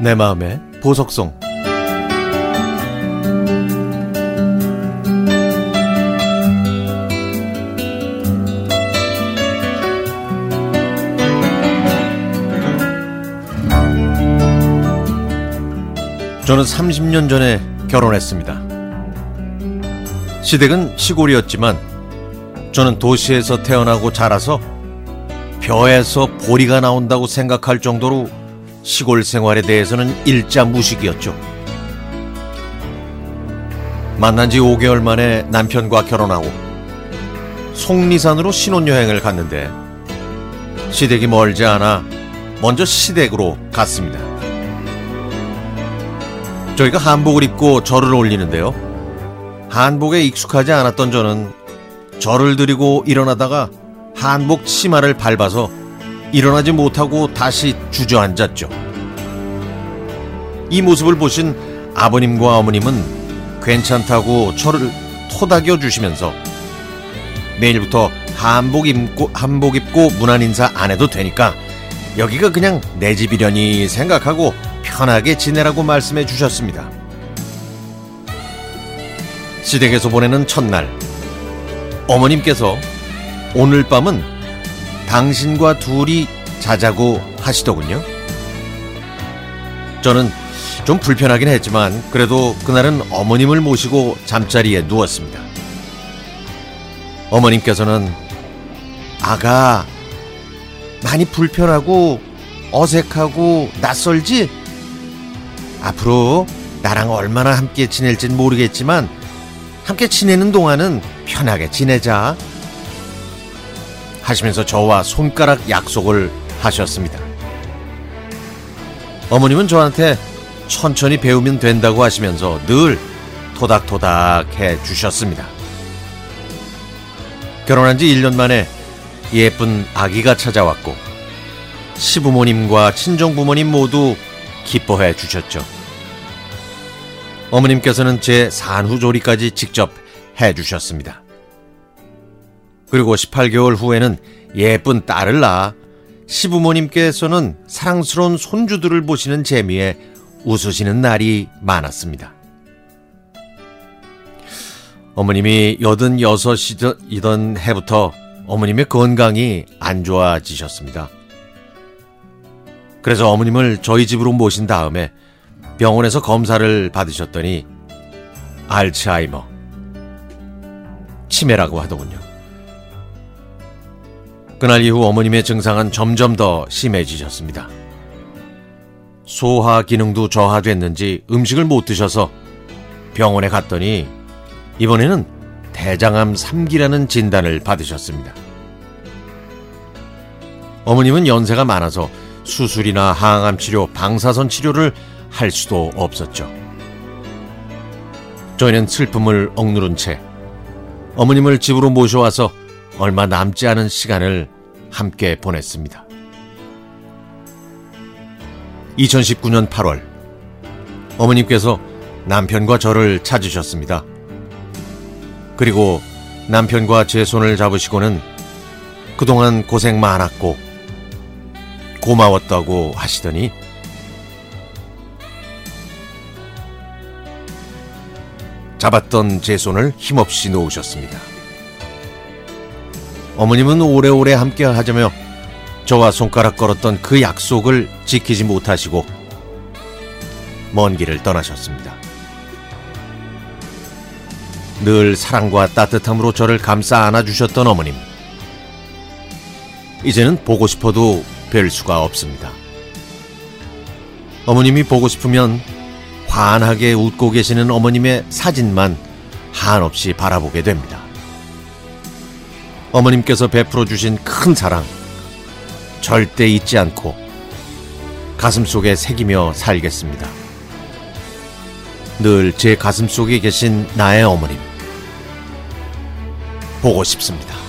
내 마음의 보석송 저는 30년 전에 결혼했습니다. 시댁은 시골이었지만 저는 도시에서 태어나고 자라서 벼에서 보리가 나온다고 생각할 정도로 시골 생활에 대해서는 일자 무식이었죠. 만난 지 5개월 만에 남편과 결혼하고 속리산으로 신혼여행을 갔는데 시댁이 멀지 않아 먼저 시댁으로 갔습니다. 저희가 한복을 입고 절을 올리는데요. 한복에 익숙하지 않았던 저는 절을 드리고 일어나다가 한복 치마를 밟아서 일어나지 못하고 다시 주저앉았죠. 이 모습을 보신 아버님과 어머님은 괜찮다고 저를 토닥여 주시면서 내일부터 한복 입고, 한복 입고 문안 인사 안 해도 되니까 여기가 그냥 내 집이려니 생각하고 편하게 지내라고 말씀해 주셨습니다. 시댁에서 보내는 첫날, 어머님께서 오늘 밤은 당신과 둘이 자자고 하시더군요. 저는 좀 불편하긴 했지만 그래도 그날은 어머님을 모시고 잠자리에 누웠습니다. 어머님께서는 아가 많이 불편하고 어색하고 낯설지? 앞으로 나랑 얼마나 함께 지낼진 모르겠지만 함께 지내는 동안은 편하게 지내자. 하시면서 저와 손가락 약속을 하셨습니다. 어머님은 저한테 천천히 배우면 된다고 하시면서 늘 토닥토닥 해 주셨습니다. 결혼한 지 1년 만에 예쁜 아기가 찾아왔고 시부모님과 친정부모님 모두 기뻐해 주셨죠. 어머님께서는 제 산후조리까지 직접 해 주셨습니다. 그리고 18개월 후에는 예쁜 딸을 낳아 시부모님께서는 사랑스러운 손주들을 보시는 재미에 웃으시는 날이 많았습니다. 어머님이 86이던 해부터 어머님의 건강이 안 좋아지셨습니다. 그래서 어머님을 저희 집으로 모신 다음에 병원에서 검사를 받으셨더니 알츠하이머, 치매라고 하더군요. 그날 이후 어머님의 증상은 점점 더 심해지셨습니다. 소화 기능도 저하됐는지 음식을 못 드셔서 병원에 갔더니 이번에는 대장암 3기라는 진단을 받으셨습니다. 어머님은 연세가 많아서 수술이나 항암 치료, 방사선 치료를 할 수도 없었죠. 저희는 슬픔을 억누른 채 어머님을 집으로 모셔와서 얼마 남지 않은 시간을 함께 보냈습니다. 2019년 8월 어머님께서 남편과 저를 찾으셨습니다. 그리고 남편과 제 손을 잡으시고는 그동안 고생 많았고 고마웠다고 하시더니 잡았던 제 손을 힘없이 놓으셨습니다. 어머님은 오래오래 함께 하자며 저와 손가락 걸었던 그 약속을 지키지 못하시고 먼 길을 떠나셨습니다. 늘 사랑과 따뜻함으로 저를 감싸 안아주셨던 어머님. 이제는 보고 싶어도 뵐 수가 없습니다. 어머님이 보고 싶으면 환하게 웃고 계시는 어머님의 사진만 한없이 바라보게 됩니다. 어머님께서 베풀어 주신 큰 사랑, 절대 잊지 않고 가슴 속에 새기며 살겠습니다. 늘 제 가슴 속에 계신 나의 어머님, 보고 싶습니다.